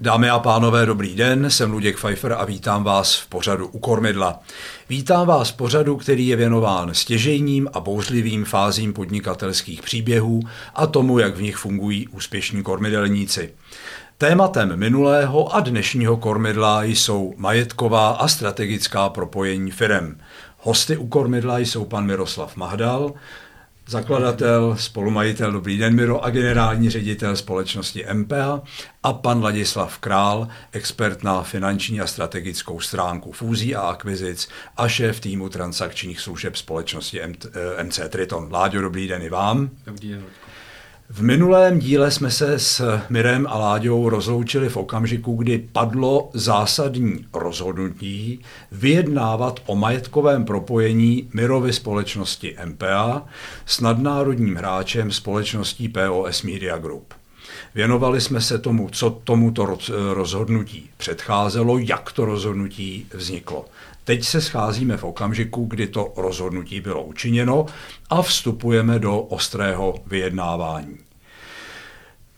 Dámy a pánové, dobrý den, jsem Luděk Pfeiffer a vítám vás v pořadu u Kormidla. Vítám vás v pořadu, který je věnován stěžejním a bouřlivým fázím podnikatelských příběhů a tomu, jak v nich fungují úspěšní kormidelníci. Tématem minulého a dnešního kormidla jsou majetková a strategická propojení firem. Hosty u kormidla jsou pan Miroslav Mahdal, zakladatel, spolumajitel, dobrý den Miro, a generální ředitel společnosti MPA a pan Ladislav Král, expert na finanční a strategickou stránku fúzí a akvizic a šéf týmu transakčních služeb společnosti MC eh, Triton. Láďo, dobrý den i vám. Dobrý den. V minulém díle jsme se s Mirem a Láďou rozloučili v okamžiku, kdy padlo zásadní rozhodnutí vyjednávat o majetkovém propojení Mirovy společnosti MPA s nadnárodním hráčem společností POS Media Group. Věnovali jsme se tomu, co tomuto rozhodnutí předcházelo, jak to rozhodnutí vzniklo. Teď se scházíme v okamžiku, kdy to rozhodnutí bylo učiněno a vstupujeme do ostrého vyjednávání.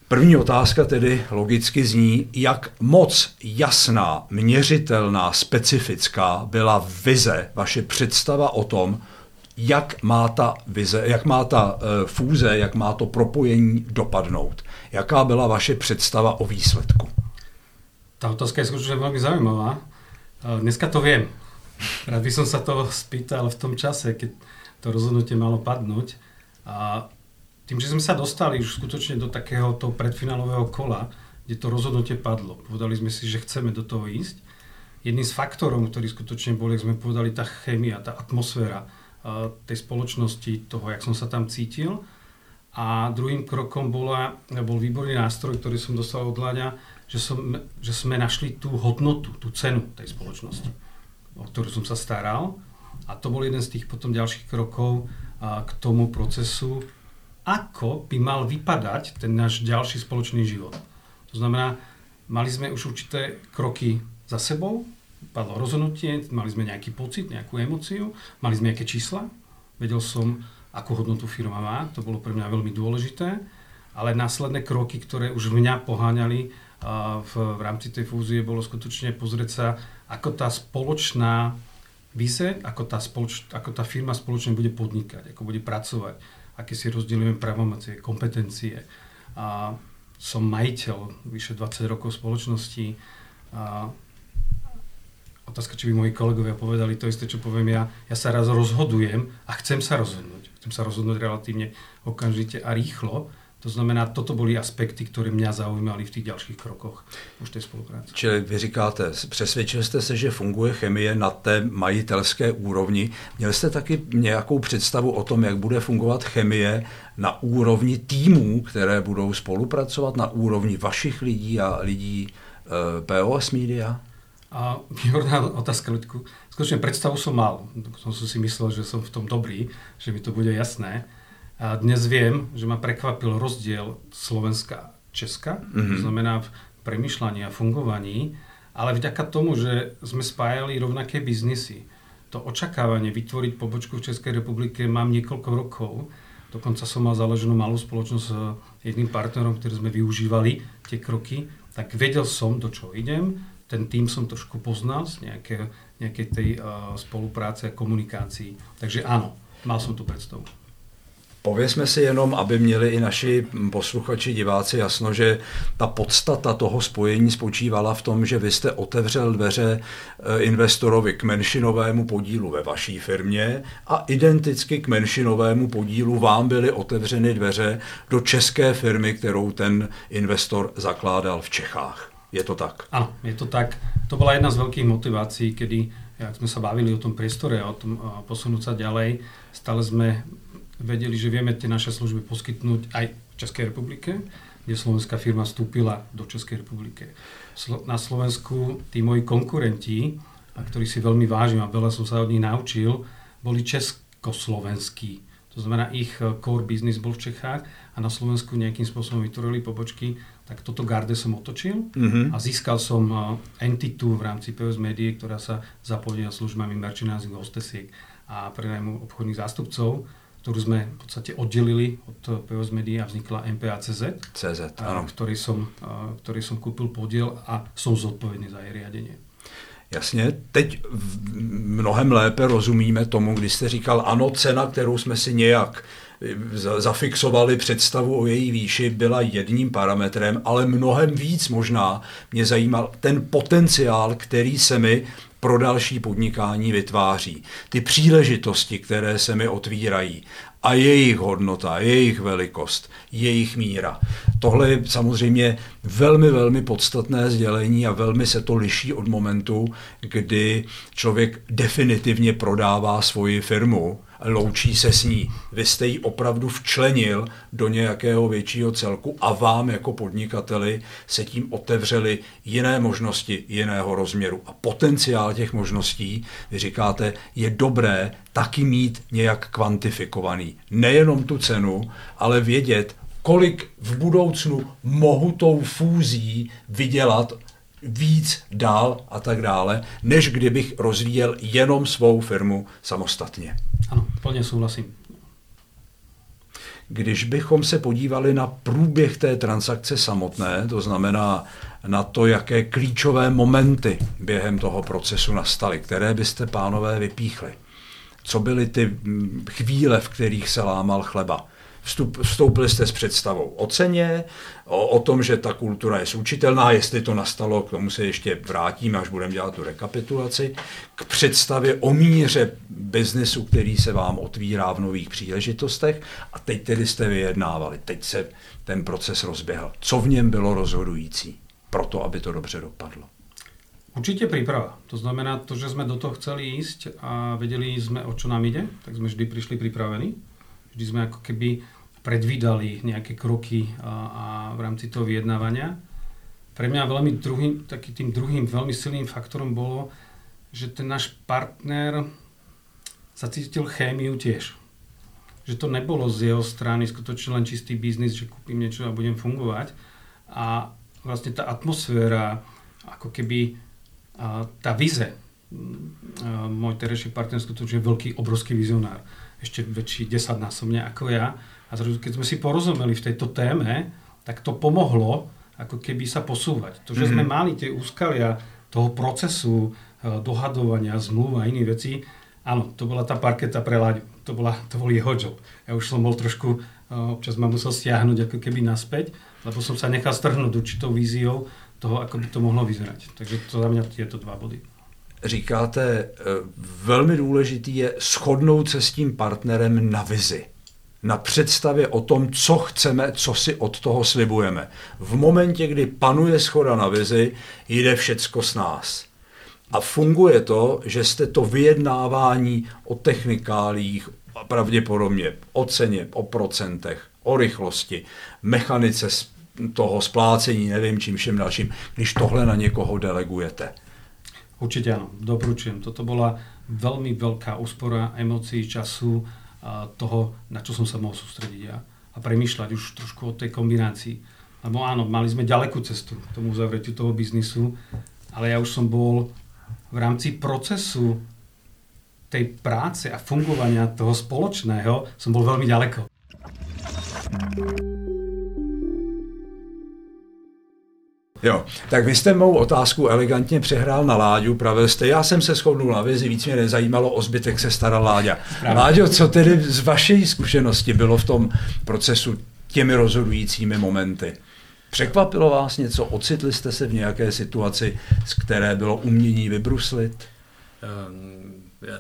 První otázka tedy logicky zní, jak moc jasná, měřitelná, specifická byla vize, vaše představa o tom, jak má ta vize, jak má ta uh, fúze, jak má to propojení dopadnout. Jaká byla vaše představa o výsledku? Ta otázka je skutečně velmi zajímavá. Dneska to vím. Rád by som sa to spýtal v tom čase, keď to rozhodnutie malo padnúť. A tým, že sme sa dostali už skutočne do takého toho predfinálového kola, kde to rozhodnutie padlo, povedali sme si, že chceme do toho ísť. Jedným z faktorov, ktorý skutočne bol, jak sme povedali, tá chemia, tá atmosféra tej spoločnosti, toho, jak som sa tam cítil. A druhým krokom bola, bol výborný nástroj, ktorý som dostal od Láďa, že, som, že sme našli tú hodnotu, tú cenu tej spoločnosti o ktorú som sa staral. A to bol jeden z tých potom ďalších krokov k tomu procesu, ako by mal vypadať ten náš ďalší spoločný život. To znamená, mali sme už určité kroky za sebou, padlo rozhodnutie, mali sme nejaký pocit, nejakú emociu, mali sme nejaké čísla, vedel som, akú hodnotu firma má, to bolo pre mňa veľmi dôležité, ale následné kroky, ktoré už mňa poháňali v, v rámci tej fúzie, bolo skutočne pozrieť sa, ako tá spoločná vize, ako tá, spoloč, ako tá firma spoločne bude podnikať, ako bude pracovať, aké si rozdielujeme pravomocie, kompetencie. A som majiteľ vyše 20 rokov spoločnosti. A otázka, či by moji kolegovia povedali to isté, čo poviem ja. Ja sa raz rozhodujem a chcem sa rozhodnúť. Chcem sa rozhodnúť relatívne okamžite a rýchlo to znamená, toto byly aspekty, které mě zaujímaly v těch dalších krokoch už té spolupráce. Čili vy říkáte, přesvědčil jste se, že funguje chemie na té majitelské úrovni. Měl jste taky nějakou představu o tom, jak bude fungovat chemie na úrovni týmů, které budou spolupracovat, na úrovni vašich lidí a lidí eh, POS Media? A výborná otázka, Ludku. Skutečně představu jsem mal. Som si myslel, že jsem v tom dobrý, že mi to bude jasné. A dnes viem, že ma prekvapil rozdiel Slovenska a Česka, mm-hmm. to znamená v premyšľaní a fungovaní, ale vďaka tomu, že sme spájali rovnaké biznisy, to očakávanie vytvoriť pobočku v Českej republike mám niekoľko rokov. Dokonca som mal založenú malú spoločnosť s jedným partnerom, ktorý sme využívali tie kroky, tak vedel som, do čoho idem. Ten tým som trošku poznal z nejakej, nejakej tej uh, spolupráce a komunikácii. Takže áno, mal som tú predstavu. Povězme si jenom, aby měli i naši posluchači, diváci jasno, že ta podstata toho spojení spočívala v tom, že vy jste otevřel dveře eh, investorovi k menšinovému podílu ve vaší firmě a identicky k menšinovému podílu vám byly otevřeny dveře do české firmy, kterou ten investor zakládal v Čechách. Je to tak? Ano, je to tak. To byla jedna z velkých motivací, kdy, jak jsme se bavili o tom priestore o tom posunout se ďalej, stále jsme vedeli, že vieme tie naše služby poskytnúť aj v Českej republike, kde slovenská firma vstúpila do Českej republiky. Na Slovensku tí moji konkurenti, a ktorí si veľmi vážim a veľa som sa od nich naučil, boli československí. To znamená, ich eh, core business bol v Čechách a na Slovensku nejakým spôsobom vytvorili pobočky, tak toto garde som otočil mm-hmm. a získal som eh, entitu v rámci POS Medie, ktorá sa zapodíja službami merchandising hostesiek a prenajmu obchodných zástupcov ktorú sme v podstate oddelili od POS Media a vznikla MPA.cz, CZ, áno. Ktorý, som, ktorý som kúpil podiel a som zodpovedný za jej riadenie. Jasně, teď mnohem lépe rozumíme tomu, když jste říkal, ano, cena, kterou jsme si nějak zafixovali představu o její výši, byla jedním parametrem, ale mnohem víc možná mě zajímal ten potenciál, který se mi pro další podnikání vytváří. Ty příležitosti, které se mi otvírají a jejich hodnota, jejich velikost, jejich míra. Tohle je samozřejmě velmi, velmi podstatné sdělení a velmi se to liší od momentu, kdy člověk definitivně prodává svoji firmu loučí se s ní. Vy jste ji opravdu včlenil do nějakého většího celku a vám jako podnikateli se tím otevřely jiné možnosti jiného rozměru. A potenciál těch možností, vy říkáte, je dobré taky mít nějak kvantifikovaný. Nejenom tu cenu, ale vědět, kolik v budoucnu mohu tou fúzí vydělat víc, dál a tak dále, než kdybych rozvíjel jenom svou firmu samostatně. Ano, plně souhlasím. Když bychom se podívali na průběh té transakce samotné, to znamená na to, jaké klíčové momenty během toho procesu nastaly, které byste, pánové, vypíchli. Co byly ty chvíle, v kterých se lámal chleba? Vstup, vstoupili jste s představou o ceně, o, o tom, že ta kultura je součitelná, jestli to nastalo, k tomu se ještě vrátíme, až budeme dělat tu rekapitulaci, k představě o míře biznesu, který se vám otvírá v nových příležitostech a teď tedy jste vyjednávali, teď se ten proces rozběhl. Co v něm bylo rozhodující pro to, aby to dobře dopadlo? Určite príprava. To znamená to, že sme do toho chceli ísť a vedeli sme, o čo nám ide, tak sme vždy prišli pripravení. Vždy sme ako keby predvídali nejaké kroky a, a v rámci toho vyjednávania. Pre mňa veľmi druhým, taký tým druhým veľmi silným faktorom bolo, že ten náš partner zacítil chémiu tiež. Že to nebolo z jeho strany skutočne len čistý biznis, že kúpim niečo a budem fungovať. A vlastne tá atmosféra, ako keby tá vize, môj terejší partner skutočne veľký, obrovský vizionár ešte väčší desaťnásobne ako ja. A zrazu, keď sme si porozumeli v tejto téme, tak to pomohlo ako keby sa posúvať. To, že mm-hmm. sme mali tie úskalia toho procesu e, dohadovania, zmluv a iných vecí, áno, to bola tá parketa pre Láďu. To, bola, to bol jeho job. Ja už som bol trošku, e, občas ma musel stiahnuť ako keby naspäť, lebo som sa nechal strhnúť určitou víziou toho, ako by to mohlo vyzerať. Takže to za mňa tieto dva body říkáte, eh, velmi důležitý je shodnout se s tím partnerem na vizi na představě o tom, co chceme, co si od toho slibujeme. V momentě, kdy panuje schoda na vizi, jde všecko s nás. A funguje to, že jste to vyjednávání o technikálích, pravděpodobně o ceně, o procentech, o rychlosti, mechanice toho splácení, nevím čím všem dalším, když tohle na někoho delegujete. Určite áno, doporučujem. Toto bola veľmi veľká úspora emócií, času a toho, na čo som sa mohol sústrediť ja a premýšľať už trošku o tej kombinácii. Lebo áno, mali sme ďalekú cestu k tomu uzavretiu toho biznisu, ale ja už som bol v rámci procesu tej práce a fungovania toho spoločného som bol veľmi ďaleko. Jo, tak vy jste mou otázku elegantně přehrál na Láďu, pravil jste, já jsem se shodnul na vizi, víc mě nezajímalo, o zbytek se staral Láďa. Láďo, co tedy z vaší zkušenosti bylo v tom procesu těmi rozhodujícími momenty? Překvapilo vás něco? Ocitli jste se v nějaké situaci, z které bylo umění vybruslit? Um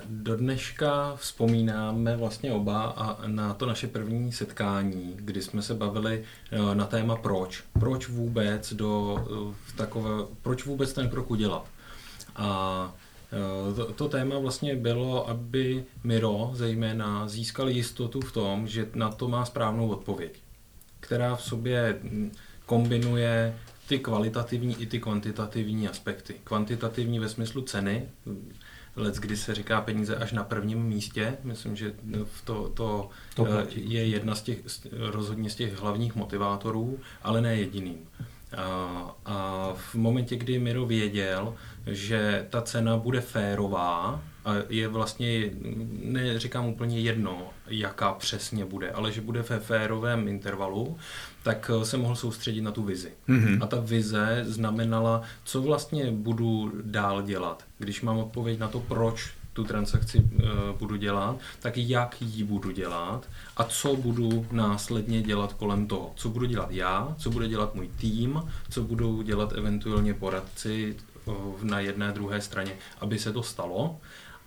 do dneška vzpomínáme vlastně oba a na to naše první setkání, kdy jsme se bavili eh, na téma proč. Proč vůbec do eh, takové, proč vůbec ten krok udělat. A eh, to, to téma vlastně bylo, aby Miro zejména získal jistotu v tom, že na to má správnou odpověď, která v sobě hm, kombinuje ty kvalitativní i ty kvantitativní aspekty. Kvantitativní ve smyslu ceny, let, kdy se říká peníze až na prvním místě. Myslím, že to, to, to eh, je jedna z těch, rozhodně z těch hlavních motivátorů, ale ne jediným. A, a v momentě, kdy Miro věděl, že ta cena bude férová, je vlastně, neříkám úplně jedno, jaká přesně bude, ale že bude ve férovém intervalu, tak se mohl soustředit na tu vizi. Mm-hmm. A ta vize znamenala, co vlastně budu dál dělat. Když mám odpověď na to, proč tu transakci uh, budu dělat, tak jak ji budu dělat a co budu následně dělat kolem toho. Co budu dělat já, co bude dělat můj tým, co budou dělat eventuálně poradci uh, na jedné druhé straně, aby se to stalo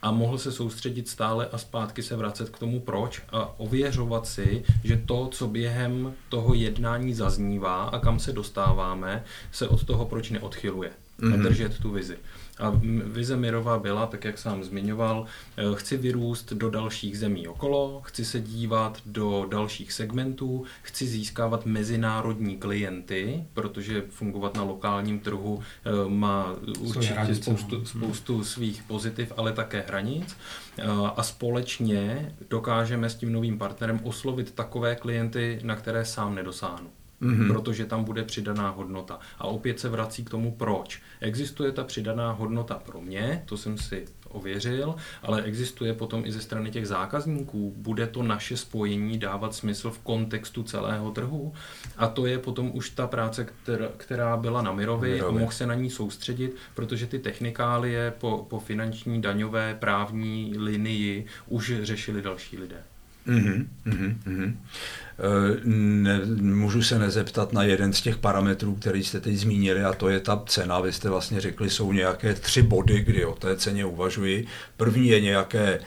a mohl se soustředit stále a zpátky se vracet k tomu proč a ověřovat si, že to, co během toho jednání zaznívá a kam se dostáváme, se od toho proč neodchyluje. Mm-hmm. A držet tu vizi. A vize Mirova byla, tak jak jsem zmiňoval, eh, chci vyrůst do dalších zemí okolo, chci se dívat do dalších segmentů, chci získávat mezinárodní klienty, protože fungovat na lokálním trhu eh, má určitě spoustu, no. spoustu svých pozitiv, ale také hranic. Eh, a společně dokážeme s tím novým partnerem oslovit takové klienty, na které sám nedosáhnu mm-hmm. protože tam bude přidaná hodnota. A opět se vrací k tomu, proč. Existuje ta přidaná hodnota pro mě, to jsem si ověřil, ale existuje potom i ze strany těch zákazníků. Bude to naše spojení dávat smysl v kontextu celého trhu? A to je potom už ta práce, která, byla na Mirovi, Mirovi a mohl se na ní soustředit, protože ty technikálie po, po finanční, daňové, právní linii už řešili další lidé. Mm-hmm, mm-hmm. Ne, můžu se nezeptat na jeden z těch parametrů, který jste teď zmínili, a to je ta cena. Vy jste vlastně řekli, jsou nějaké tři body, kdy o té ceně uvažuji. První je nějaké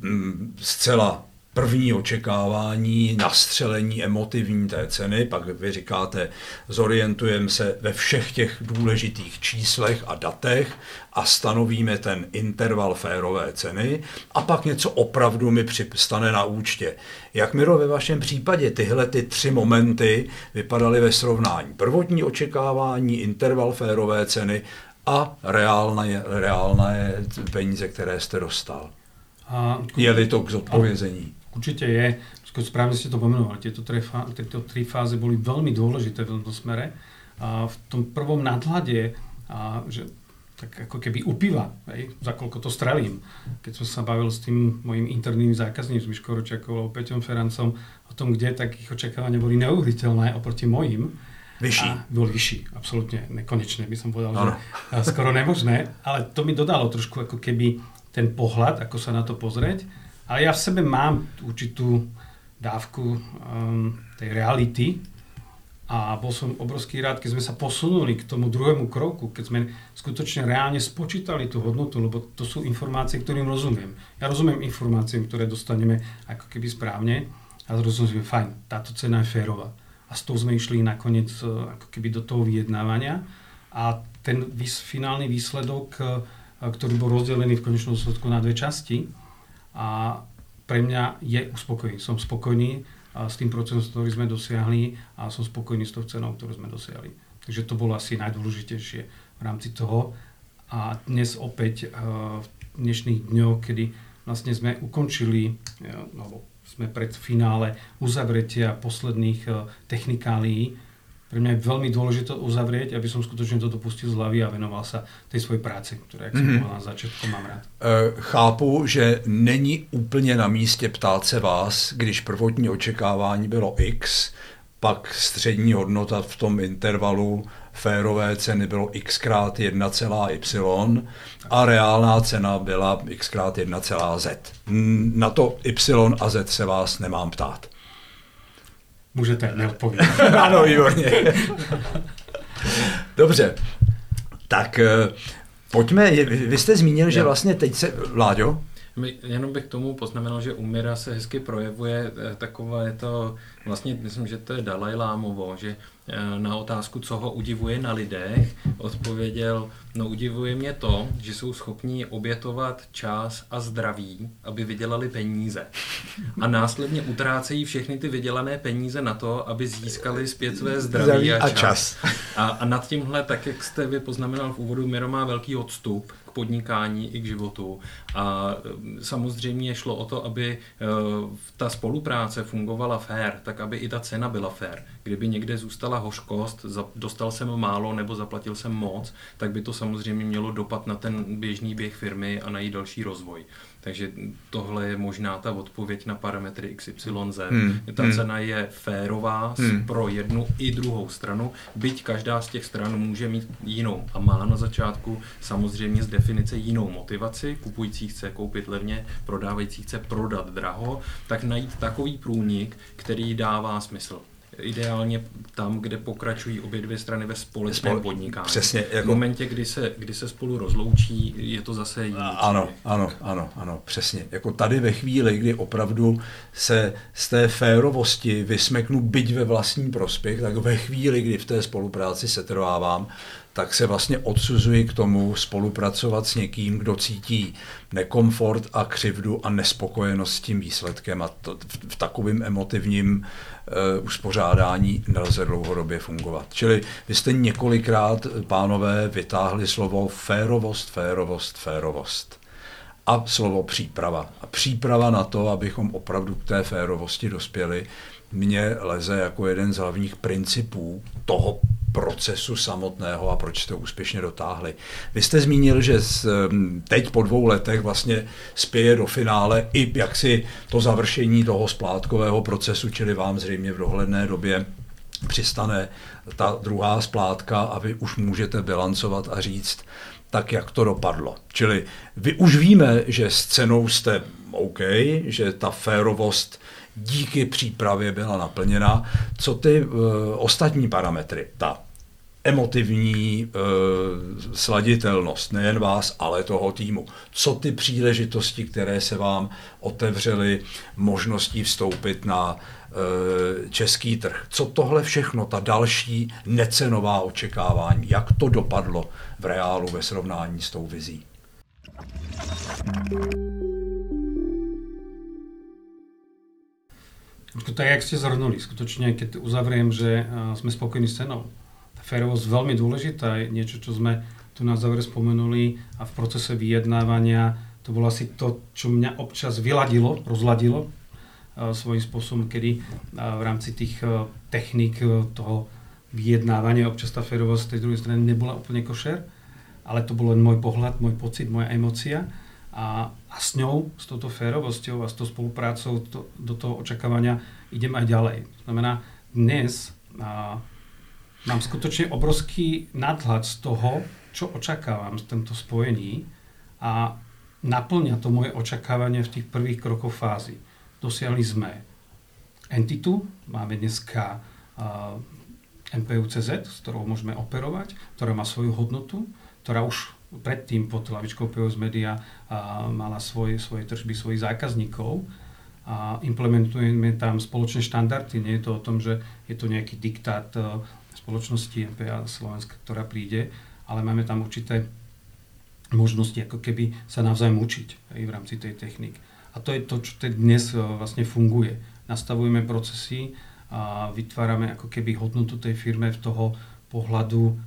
mm, zcela první očekávání, nastřelení emotivní té ceny, pak vy říkáte, zorientujeme se ve všech těch důležitých číslech a datech a stanovíme ten interval férové ceny a pak něco opravdu mi přistane na účtě. Jak Miro ve vašem případě tyhle ty tři momenty vypadaly ve srovnání? Prvotní očekávání, interval férové ceny a reálné, reálné peníze, které jste dostal. A, Je-li to k zodpovězení? Určite je, správne ste to pomenovali, tieto tri, tieto tri fázy boli veľmi dôležité v tomto smere. A v tom prvom nadhľade, a že tak ako keby upíva, hej, za koľko to strelím. Keď som sa bavil s tým mojim interným zákazníkom, s Miškou Ročakovou, Peťom Ferancom, o tom, kde, tak ich očakávania boli neuveriteľné oproti mojim. Vyšší. A boli vyšší, absolútne nekonečné, by som povedal, ano. že skoro nemožné, ale to mi dodalo trošku ako keby ten pohľad, ako sa na to pozrieť ale ja v sebe mám určitú dávku um, tej reality a bol som obrovský rád, keď sme sa posunuli k tomu druhému kroku, keď sme skutočne reálne spočítali tú hodnotu, lebo to sú informácie, ktorým rozumiem. Ja rozumiem informáciám, ktoré dostaneme ako keby správne a rozumiem, fajn, táto cena je férová. A s tou sme išli nakoniec e, ako keby do toho vyjednávania a ten vys, finálny výsledok, e, ktorý bol rozdelený v konečnom dôsledku na dve časti, a pre mňa je uspokojný. Som spokojný s tým procesom, ktorý sme dosiahli a som spokojný s tou cenou, ktorú sme dosiahli. Takže to bolo asi najdôležitejšie v rámci toho. A dnes opäť v dnešných dňoch, kedy vlastne sme ukončili, alebo sme pred finále uzavretia posledných technikálií, pre mňa je veľmi dôležité uzavrieť, aby som skutočne to dopustil z hlavy a venoval sa tej svojej práci, ktoré, jak mm-hmm. na začátku mám rád. E, chápu, že není úplně na místě ptát se vás, když prvotní očekávání bylo X, pak střední hodnota v tom intervalu férové ceny bylo x krát 1,y a reálná cena byla x krát 1,z. Na to y a z se vás nemám ptát. Můžete neodpovědět. ano, výborně. Dobře, tak eh, pojďme, vy jste zmínil, že vlastně teď se, Vláďo? Jenom bych k tomu poznamenal, že u Mira se hezky projevuje eh, takové to, vlastně myslím, že to je Dalaj Lámovo, že Eh, na otázku, co ho udivuje na lidech, odpověděl, no udivuje mě to, že jsou schopni obětovat čas a zdraví, aby vydělali peníze. A následně utrácejí všechny ty vydělané peníze na to, aby získali zpět své zdraví a čas. A, čas. a, a nad tímhle, tak jak jste vy poznamenal v úvodu, Miro má velký odstup podnikání i k životu. A eh, samozřejmě šlo o to, aby eh, ta spolupráce fungovala fair, tak aby i ta cena byla fair. Kdyby někde zůstala hořkost, dostal jsem málo nebo zaplatil jsem moc, tak by to samozřejmě mělo dopad na ten běžný běh firmy a na její další rozvoj. Takže tohle je možná ta odpověď na parametry XYZ. Hmm. Ta hmm. cena je férová hmm. pro jednu i druhou stranu, byť každá z těch stran může mít jinou a má na začátku samozřejmě z definice jinou motivaci. Kupující chce koupit levně, prodávající chce prodat draho, tak najít takový průnik, který dává smysl ideálně tam, kde pokračují obě dvě strany ve společném podnikání. Přesně. Jako... V momentě, kdy se, kdy se spolu rozloučí, je to zase jiný. Ano, ano, ano, ano, přesně. Jako tady ve chvíli, kdy opravdu se z té férovosti vysmeknu byť ve vlastní prospěch, tak ve chvíli, kdy v té spolupráci se trvávám, tak se vlastně odsuzuji k tomu spolupracovat s někým, kdo cítí nekomfort a křivdu a nespokojenost s tím výsledkem a to, v, v takovém emotivním uh, uspořádání nelze dlouhodobě fungovat. Čili vy jste několikrát, pánové, vytáhli slovo férovost, férovost, férovost a slovo příprava. A příprava na to, abychom opravdu k té férovosti dospěli, mně leze jako jeden z hlavních principů toho procesu samotného a proč jste úspěšně dotáhli. Vy jste zmínil, že teď po dvou letech vlastně spěje do finále i jaksi to završení toho splátkového procesu, čili vám zřejmě v dohledné době přistane ta druhá splátka a vy už můžete bilancovat a říct, tak jak to dopadlo. Čili vy už víme, že s cenou jste OK, že ta férovost díky přípravě byla naplněna. Co ty uh, ostatní parametry, ta emotivní uh, sladitelnost, nejen vás, ale toho týmu. Co ty příležitosti, které se vám otevřely možností vstoupit na uh, český trh. Co tohle všechno, ta další necenová očekávání, jak to dopadlo v reálu ve srovnání s tou vizí? Tak, jak ste zhrnuli, skutočne, keď uzavriem, že sme spokojní s cenou, tá férovosť veľmi dôležitá, je niečo, čo sme tu na záver spomenuli a v procese vyjednávania to bolo asi to, čo mňa občas vyladilo, rozladilo svojím spôsobom, kedy v rámci tých techník toho vyjednávania občas tá férovosť tej druhej strany nebola úplne košer, ale to bol len môj pohľad, môj pocit, moja emocia a, a s ňou, s touto férovosťou a s tou spoluprácou to, do toho očakávania idem aj ďalej. To znamená, dnes a, mám skutočne obrovský nadhľad z toho, čo očakávam z tomto spojení a naplňa to moje očakávanie v tých prvých krokoch fázy. Dosiahli sme entitu, máme dneska uh, MPUCZ, s ktorou môžeme operovať, ktorá má svoju hodnotu, ktorá už predtým pod hlavičkou POS Media a mala svoje, svoje tržby svojich zákazníkov a implementujeme tam spoločné štandardy. Nie je to o tom, že je to nejaký diktát e, spoločnosti MPA Slovenska, ktorá príde, ale máme tam určité možnosti ako keby sa navzájom učiť aj v rámci tej technik. A to je to, čo dnes e, vlastne funguje. Nastavujeme procesy a vytvárame ako keby hodnotu tej firme v toho pohľadu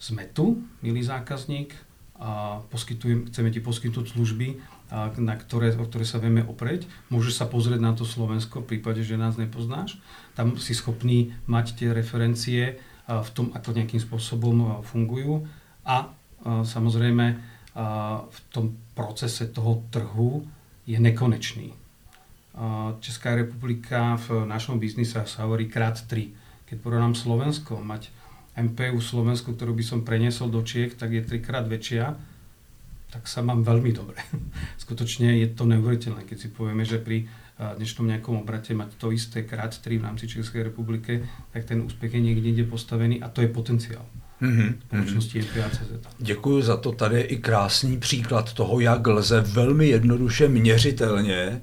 sme tu, milý zákazník, a poskytujem, chceme ti poskytnúť služby, a na ktoré, o ktoré sa vieme opreť. Môžeš sa pozrieť na to Slovensko v prípade, že nás nepoznáš. Tam si schopný mať tie referencie v tom, ako nejakým spôsobom fungujú. A samozrejme v tom procese toho trhu je nekonečný. Česká republika v našom biznise sa hovorí krát 3. Keď porovnám Slovensko, mať MPU Slovensku, ktorú by som preniesol do Čiech, tak je trikrát väčšia, tak sa mám veľmi dobre. Skutočne je to neuveriteľné, keď si povieme, že pri dnešnom nejakom obrate mať to isté krát 3 v rámci Českej republiky, tak ten úspěch je inde postavený a to je potenciál. Mm-hmm. společnosti mm-hmm. Děkuji za to. Tady je i krásný příklad toho, jak lze velmi jednoduše měřitelně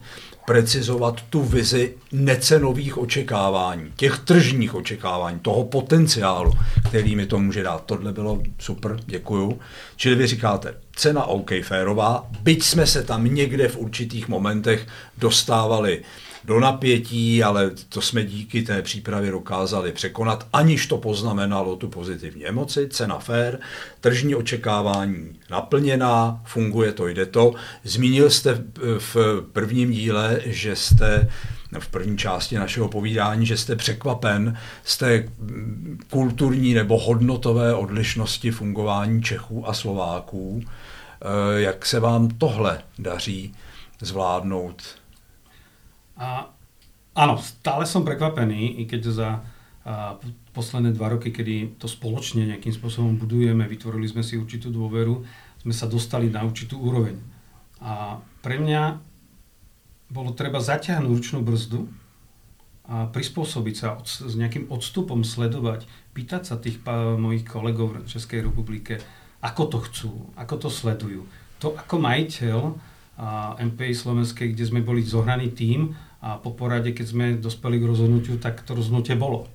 precizovat tu vizi necenových očekávání, těch tržních očekávání, toho potenciálu, který mi to může dát. Tohle bylo super, děkuju. Čili vy říkáte, cena OK férová, byť jsme se tam někde v určitých momentech dostávali do napětí, ale to jsme díky té přípravě dokázali překonat, aniž to poznamenalo tu pozitivní emoci, cena fair, tržní očekávání naplněná, funguje to, jde to. Zmínil jste v prvním díle, že jste v první části našeho povídání, že jste překvapen z té kulturní nebo hodnotové odlišnosti fungování Čechů a Slováků. Eh, jak se vám tohle daří zvládnout? A, áno, stále som prekvapený, i keď za a, posledné dva roky, kedy to spoločne nejakým spôsobom budujeme, vytvorili sme si určitú dôveru, sme sa dostali na určitú úroveň. A pre mňa bolo treba zaťahnuť ručnú brzdu a prispôsobiť sa od, s nejakým odstupom sledovať, pýtať sa tých mojich kolegov v Českej republike, ako to chcú, ako to sledujú. To ako majiteľ a MPI Slovenskej, kde sme boli zohraný tým a po porade, keď sme dospeli k rozhodnutiu, tak to rozhodnutie bolo.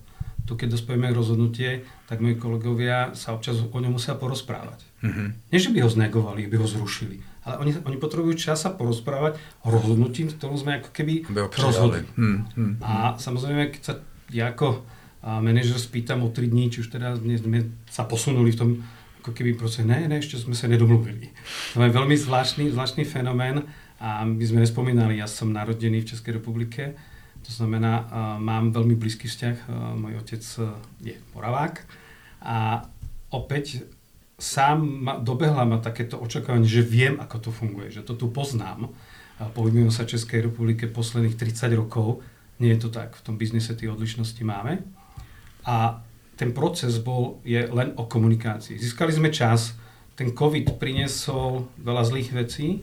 Tu, keď dospojíme k rozhodnutie, tak moji kolegovia sa občas o ňom musia porozprávať. Mm-hmm. Nie, že by ho znegovali, by ho zrušili, ale oni, oni potrebujú čas sa porozprávať o rozhodnutí, ktorom sme ako keby rozhodli. Mm-hmm. A samozrejme, keď sa ja ako manažer spýtam o 3 dní, či už teda sme sa posunuli v tom ako keby proste, ne, ne, ešte sme sa nedomluvili. To je veľmi zvláštny, zvláštny fenomén a my sme nespomínali, ja som narodený v Českej republike, to znamená, uh, mám veľmi blízky vzťah, uh, môj otec uh, je Moravák a opäť sám ma, dobehla ma takéto očakávanie, že viem, ako to funguje, že to tu poznám. Pohybujeme sa Českej republike posledných 30 rokov, nie je to tak, v tom biznise tie odlišnosti máme. A ten proces bol, je len o komunikácii. Získali sme čas, ten COVID priniesol veľa zlých vecí,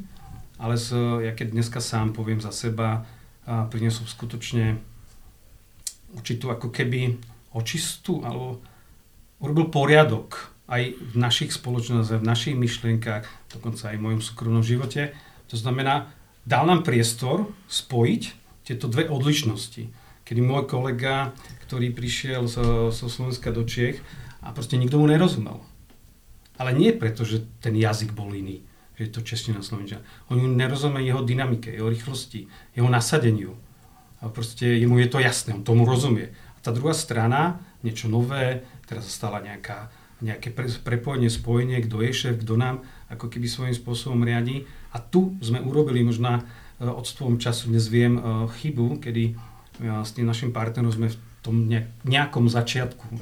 ale z, ja keď dneska sám poviem za seba, a priniesol skutočne určitú ako keby očistú, alebo urobil poriadok aj v našich spoločnostiach, v našich myšlienkách, dokonca aj v mojom súkromnom živote. To znamená, dal nám priestor spojiť tieto dve odlišnosti kedy môj kolega, ktorý prišiel zo, zo Slovenska do Čiech a proste nikto mu nerozumel. Ale nie preto, že ten jazyk bol iný, je to čeština slovenčina. Oni nerozumejú jeho dynamike, jeho rýchlosti, jeho nasadeniu. A proste jemu je to jasné, on tomu rozumie. A tá druhá strana, niečo nové, teraz stala nejaká, nejaké prepojenie, spojenie, kto je šéf, kto nám ako keby svojím spôsobom riadi. A tu sme urobili možná e, odstupom času, dnes viem, e, chybu, kedy s tým našim partnerom sme v tom nejakom začiatku.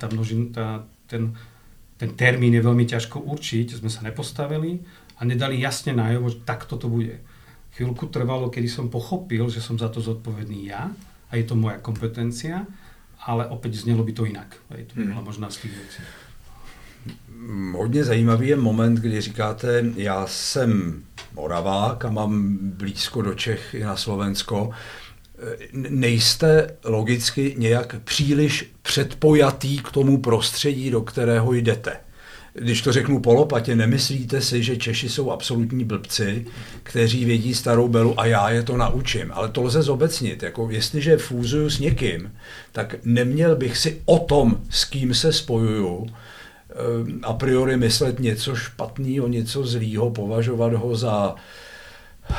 Tá množin, tá, ten, ten termín je veľmi ťažko určiť, sme sa nepostavili a nedali jasne najavo, že takto to bude. Chvíľku trvalo, kedy som pochopil, že som za to zodpovedný ja a je to moja kompetencia, ale opäť znelo by to inak. To by byla možná z těch věcí. Hodně zajímavý je moment, kdy říkáte, já jsem Moravák a mám blízko do Čech i na Slovensko nejste logicky nějak příliš předpojatý k tomu prostředí, do kterého jdete. Když to řeknu polopatě, nemyslíte si, že Češi jsou absolutní blbci, kteří vědí starou belu a já je to naučím. Ale to lze zobecnit. Jako jestliže fúzuju s někým, tak neměl bych si o tom, s kým se spojuju, eh, a priori myslet něco špatného, něco zlýho, považovat ho za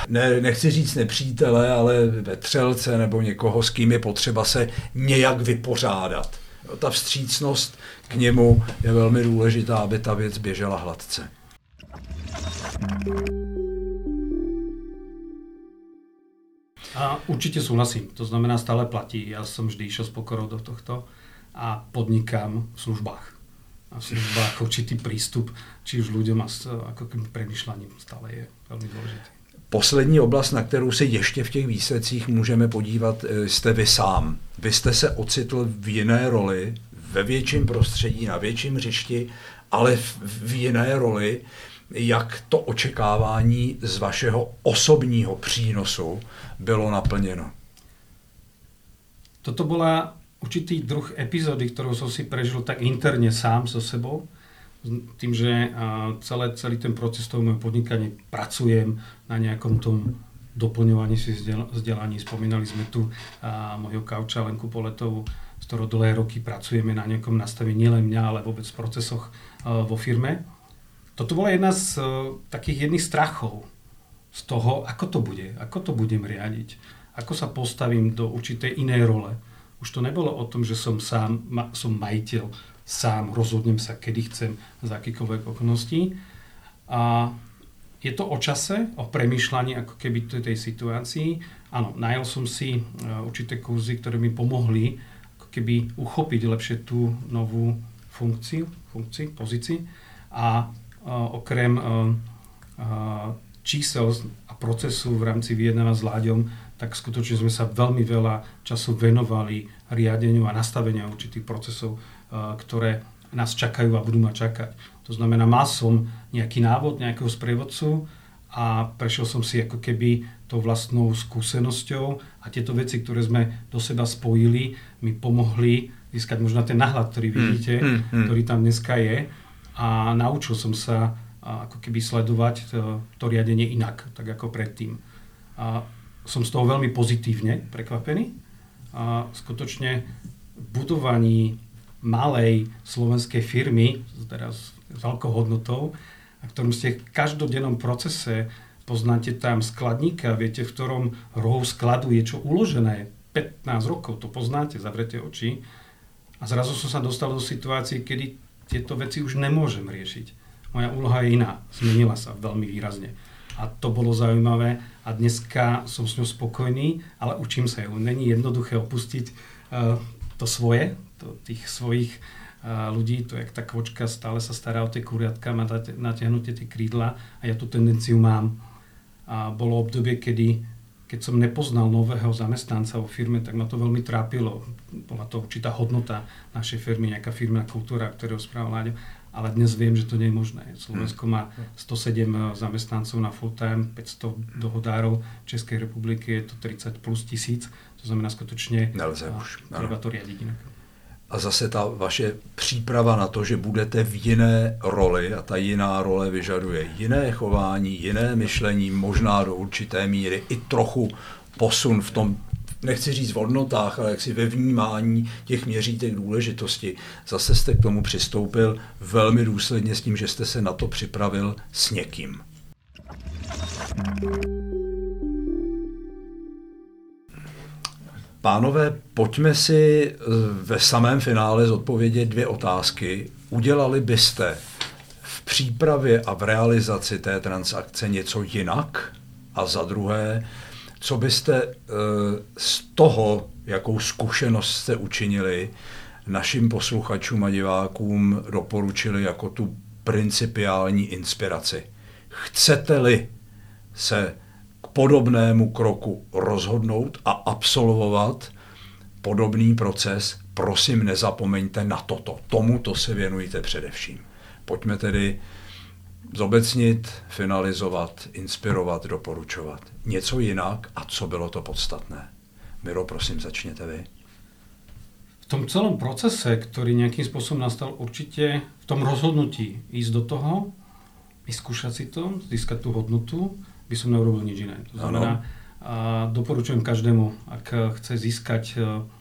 ne, nechci říct nepřítele, ale vetřelce nebo někoho, s kým je potřeba se nějak vypořádat. Ta vstřícnost k němu je velmi důležitá, aby ta věc běžela hladce. A určite súhlasím, to znamená stále platí. Ja som vždy išiel s pokorou do tohto a podnikám v službách. A v službách určitý prístup, či už ľuďom a ako premyšľaním stále je veľmi dôležitý. Poslední oblast, na kterou se ještě v těch výsledcích můžeme podívat, eh, jste vy sám. Vy jste se ocitl v jiné roli, ve větším prostředí, na větším hřišti, ale v, jiné roli, jak to očekávání z vašeho osobního přínosu bylo naplněno. Toto byla určitý druh epizody, kterou jsem si prežil tak interně sám so sebou tým, že celé, celý ten proces toho môjho podnikania pracujem na nejakom tom doplňovaní si vzdelaní. Spomínali sme tu a, mojho kauča Lenku Poletovú, s ktorou dlhé roky pracujeme na nejakom nastavení nielen mňa, ale vôbec v procesoch a, vo firme. Toto bola jedna z a, takých jedných strachov z toho, ako to bude, ako to budem riadiť, ako sa postavím do určitej inej role. Už to nebolo o tom, že som sám, ma, som majiteľ sám, rozhodnem sa, kedy chcem, za akýkoľvek okolností. A je to o čase, o premyšľaní ako keby tej situácii áno, najal som si určité kurzy, ktoré mi pomohli ako keby uchopiť lepšie tú novú funkciu, funkcii, pozícii a okrem čísel a procesu v rámci vyjednáva s Láďom, tak skutočne sme sa veľmi veľa času venovali riadeniu a nastaveniu určitých procesov, ktoré nás čakajú a budú ma čakať. To znamená, mal som nejaký návod nejakého sprievodcu a prešiel som si ako keby tou vlastnou skúsenosťou a tieto veci, ktoré sme do seba spojili, mi pomohli získať možno ten náhľad, ktorý hmm, vidíte, mm, mm, mm. ktorý tam dneska je a naučil som sa ako keby sledovať to, to riadenie inak, tak ako predtým. A som z toho veľmi pozitívne prekvapený. A skutočne v budovaní malej slovenskej firmy, teraz s veľkou hodnotou, a ktorom ste v každodennom procese poznáte tam skladníka, viete, v ktorom rohu skladu je čo uložené, 15 rokov, to poznáte, zavrete oči. A zrazu som sa dostal do situácie, kedy tieto veci už nemôžem riešiť. Moja úloha je iná, zmenila sa veľmi výrazne. A to bolo zaujímavé a dneska som s ňou spokojný, ale učím sa ju. Není jednoduché opustiť uh, to svoje, to, tých svojich uh, ľudí, to jak tá kvočka, stále sa stará o tie kuriatka, má natiahnuté tie krídla a ja tú tendenciu mám. A bolo obdobie, kedy keď som nepoznal nového zamestnanca vo firme, tak ma to veľmi trápilo. Bola to určitá hodnota našej firmy, nejaká firmná kultúra, ktorého správa Láďo. Ale dnes viem, že to nie je možné. Slovensko má 107 zamestnancov na full time, 500 dohodárov. V Českej republike je to 30 plus tisíc. To znamená skutočne, Nelze už. treba to. A zase ta vaše příprava na to, že budete v jiné roli a ta jiná role vyžaduje jiné chování, jiné myšlení, možná do určité míry i trochu posun v tom, nechci říct v hodnotách, ale jaksi ve vnímání těch měřítek důležitosti. Zase jste k tomu přistoupil velmi důsledně s tím, že jste se na to připravil s někým. Pánové, pojďme si eh, ve samém finále zodpovědět dvě otázky. Udělali byste v přípravě a v realizaci té transakce něco jinak? A za druhé, co byste eh, z toho, jakou zkušenost jste učinili, našim posluchačům a divákům doporučili jako tu principiální inspiraci? Chcete-li se podobnému kroku rozhodnout a absolvovat podobný proces, prosím nezapomeňte na toto. Tomuto se věnujte především. Pojďme tedy zobecnit, finalizovat, inspirovat, doporučovat. Něco jinak a co bylo to podstatné? Miro, prosím, začněte vy. V tom celom procese, ktorý nejakým spôsobom nastal, určite v tom rozhodnutí ísť do toho, vyskúšať si to, získať tú hodnotu, by som neurobil nič iné. To znamená, a doporučujem každému, ak chce získať e,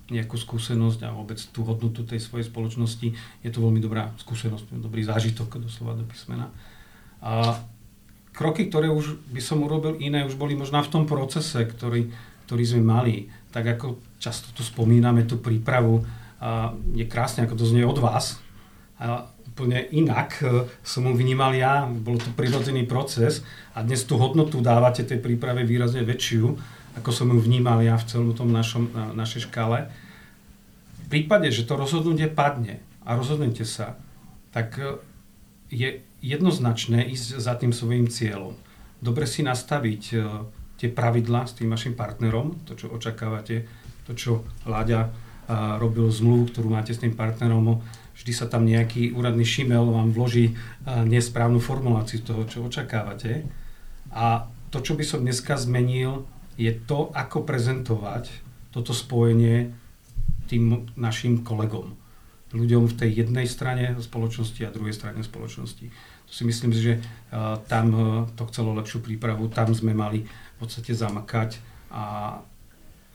nejakú skúsenosť a vôbec tú hodnotu tej svojej spoločnosti, je to veľmi dobrá skúsenosť, dobrý zážitok doslova do písmena. A kroky, ktoré už by som urobil iné, už boli možná v tom procese, ktorý, ktorý sme mali. Tak ako často tu spomíname tú prípravu, a je krásne, ako to znie od vás. A úplne inak e, som mu vnímal ja, bol to prirodzený proces a dnes tú hodnotu dávate tej príprave výrazne väčšiu, ako som ju vnímal ja v celom tom našom, na, našej škále. V prípade, že to rozhodnutie padne a rozhodnete sa, tak e, je jednoznačné ísť za tým svojim cieľom. Dobre si nastaviť tie pravidlá s tým vašim partnerom, to, čo očakávate, to, čo Láďa robil zmluvu, ktorú máte s tým partnerom, vždy sa tam nejaký úradný šimel vám vloží nesprávnu formuláciu toho, čo očakávate. A to, čo by som dneska zmenil, je to, ako prezentovať toto spojenie tým našim kolegom. Ľuďom v tej jednej strane spoločnosti a druhej strane spoločnosti. To si myslím, že tam to chcelo lepšiu prípravu, tam sme mali v podstate zamakať a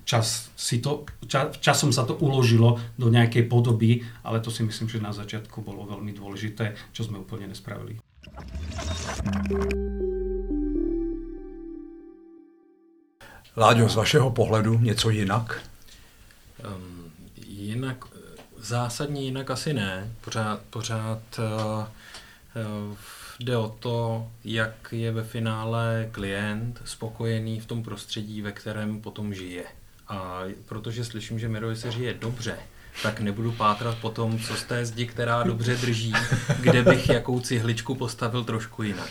čas si to, ča, časom sa to uložilo do nejakej podoby, ale to si myslím, že na začiatku bolo veľmi dôležité, čo sme úplne nespravili. Láďo, z vašeho pohledu něco jinak? Um, jinak, zásadně jinak asi ne. Pořád, pořád uh, uh, jde o to, jak je ve finále klient spokojený v tom prostředí, ve kterém potom žije. A protože slyším, že Mirovi se žije dobře, tak nebudu pátrat po tom, co z té zdi, která dobře drží, kde bych jakou cihličku postavil trošku jinak.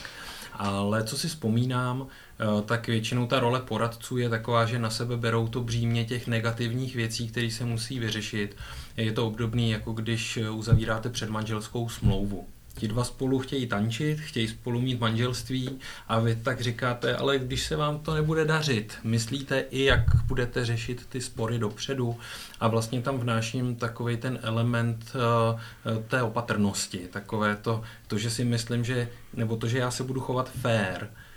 Ale co si vzpomínám, eh, tak většinou ta role poradců je taková, že na sebe berou to břímě těch negativních věcí, které se musí vyřešit. Je to obdobný, jako když uzavíráte předmanželskou smlouvu ti dva spolu chtějí tančit, chtějí spolu mít manželství a vy tak říkáte, ale když se vám to nebude dařit, myslíte i, jak budete řešit ty spory dopředu? A vlastně tam vnáším takový ten element uh, té opatrnosti, takové to, to, že si myslím, že, nebo to, že já se budu chovat fair, Eh,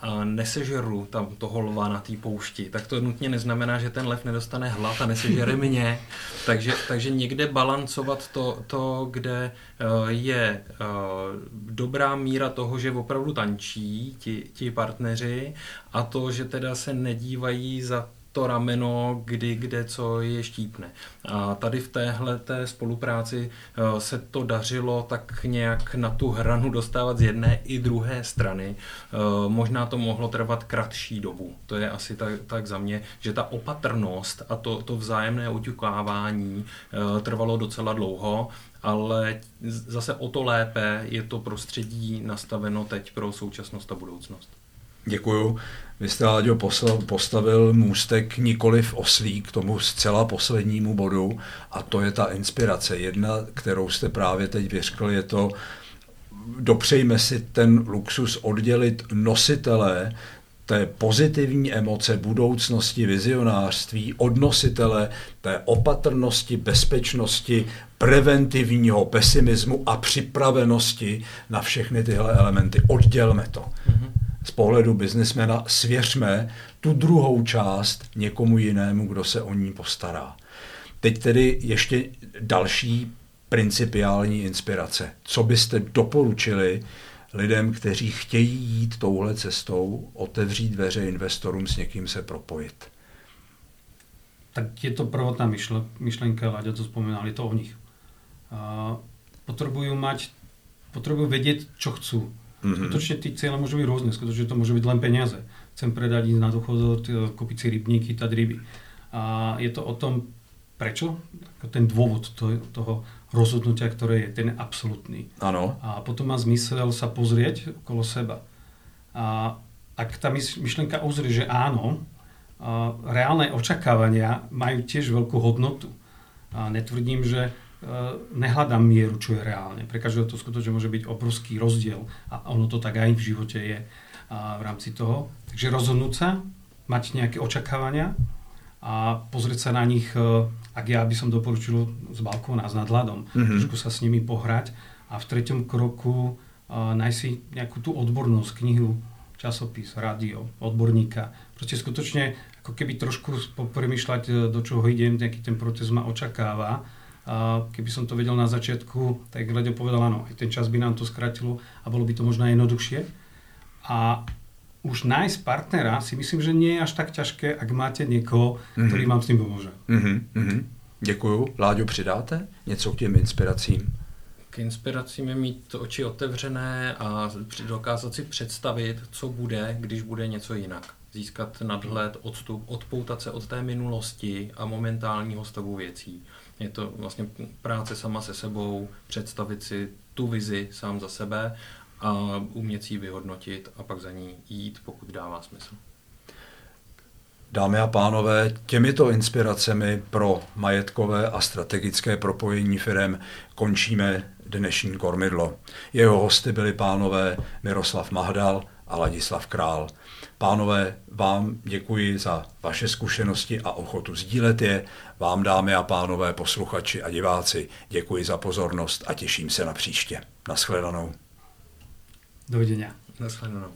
a nesežeru tam toho lva na té poušti, tak to nutně neznamená, že ten lev nedostane hlad a nesežere mě. Takže, takže někde balancovat to, to kde eh, je eh, dobrá míra toho, že opravdu tančí ti, ti partneři a to, že teda se nedívají za to rameno, kdy, kde, co je štípne. A tady v téhle té spolupráci eh, se to dařilo tak nějak na tu hranu dostávat z jedné i druhé strany. Eh, možná to mohlo trvat kratší dobu. To je asi tak, tak za mě, že ta opatrnost a to, to vzájemné uťukávání eh, trvalo docela dlouho, ale zase o to lépe je to prostředí nastaveno teď pro současnost a budoucnost. Děkuju. Vy jste, Láďo, postavil můstek nikoli v oslí k tomu zcela poslednímu bodu a to je ta inspirace. Jedna, kterou jste právě teď vyřkl, je to, dopřejme si ten luxus oddělit nositele té pozitivní emoce budoucnosti, vizionářství, od nositele té opatrnosti, bezpečnosti, preventivního pesimismu a připravenosti na všechny tyhle elementy. Oddělme to. Mm-hmm z pohledu biznismena svěřme tu druhou část někomu jinému, kdo se o ní postará. Teď tedy ještě další principiální inspirace. Co byste doporučili lidem, kteří chtějí jít touhle cestou, otevřít dveře investorům, s někým se propojit? Tak je to prvotná myšlenka, Láďa to spomínal, je to o nich. potřebují mať, vědět, co chcou. Mm-hmm. Skutočne tí cieľe môžu byť rôzne, skutočne to môže byť len peniaze. Chcem predať ísť na dôchod, kúpiť si rybníky, tať ryby. A je to o tom, prečo? Ten dôvod to, toho rozhodnutia, ktoré je, ten je absolútny. Ano. A potom má zmysel sa pozrieť okolo seba. A ak tá myšlenka uzrie, že áno, reálne očakávania majú tiež veľkú hodnotu. A netvrdím, že Eh, nehľadám mieru, čo je reálne. Pre každého to skutočne môže byť obrovský rozdiel a ono to tak aj v živote je v rámci toho. Takže rozhodnúť sa, mať nejaké očakávania a pozrieť sa na nich, eh, ak ja by som doporučil z balkóna s nadhľadom, mm-hmm. trošku sa s nimi pohrať a v treťom kroku nájsť si nejakú tú odbornosť, knihu, časopis, rádio, odborníka. Proste skutočne ako keby trošku premýšľať, do čoho idem, nejaký ten proces ma očakáva a keby som to vedel na začiatku, tak Leďo povedal áno, aj ten čas by nám to skratilo a bolo by to možno jednoduchšie. A už nájsť partnera si myslím, že nie je až tak ťažké, ak máte někoho, mm-hmm. který vám s tím pomůže. Mm-hmm. Děkuju. Láďo, přidáte něco k těm inspiracím? K inspiracím je mít oči otevřené a dokázat si představit, co bude, když bude něco jinak. Získat nadhled, odstup, odpoutat se od té minulosti a momentálního stavu věcí. Je to vlastně práce sama se sebou, představit si tu vizi sám za sebe a umět si ji vyhodnotit a pak za ní jít, pokud dává smysl. Dámy a pánové, těmito inspiracemi pro majetkové a strategické propojení firm končíme dnešní kormidlo. Jeho hosty byli pánové Miroslav Mahdal a Ladislav Král. Pánové, vám děkuji za vaše zkušenosti a ochotu sdílet je. Vám, dámy a pánové, posluchači a diváci, děkuji za pozornost a těším se na příště. Naschledanou. Dovidění. Naschledanou.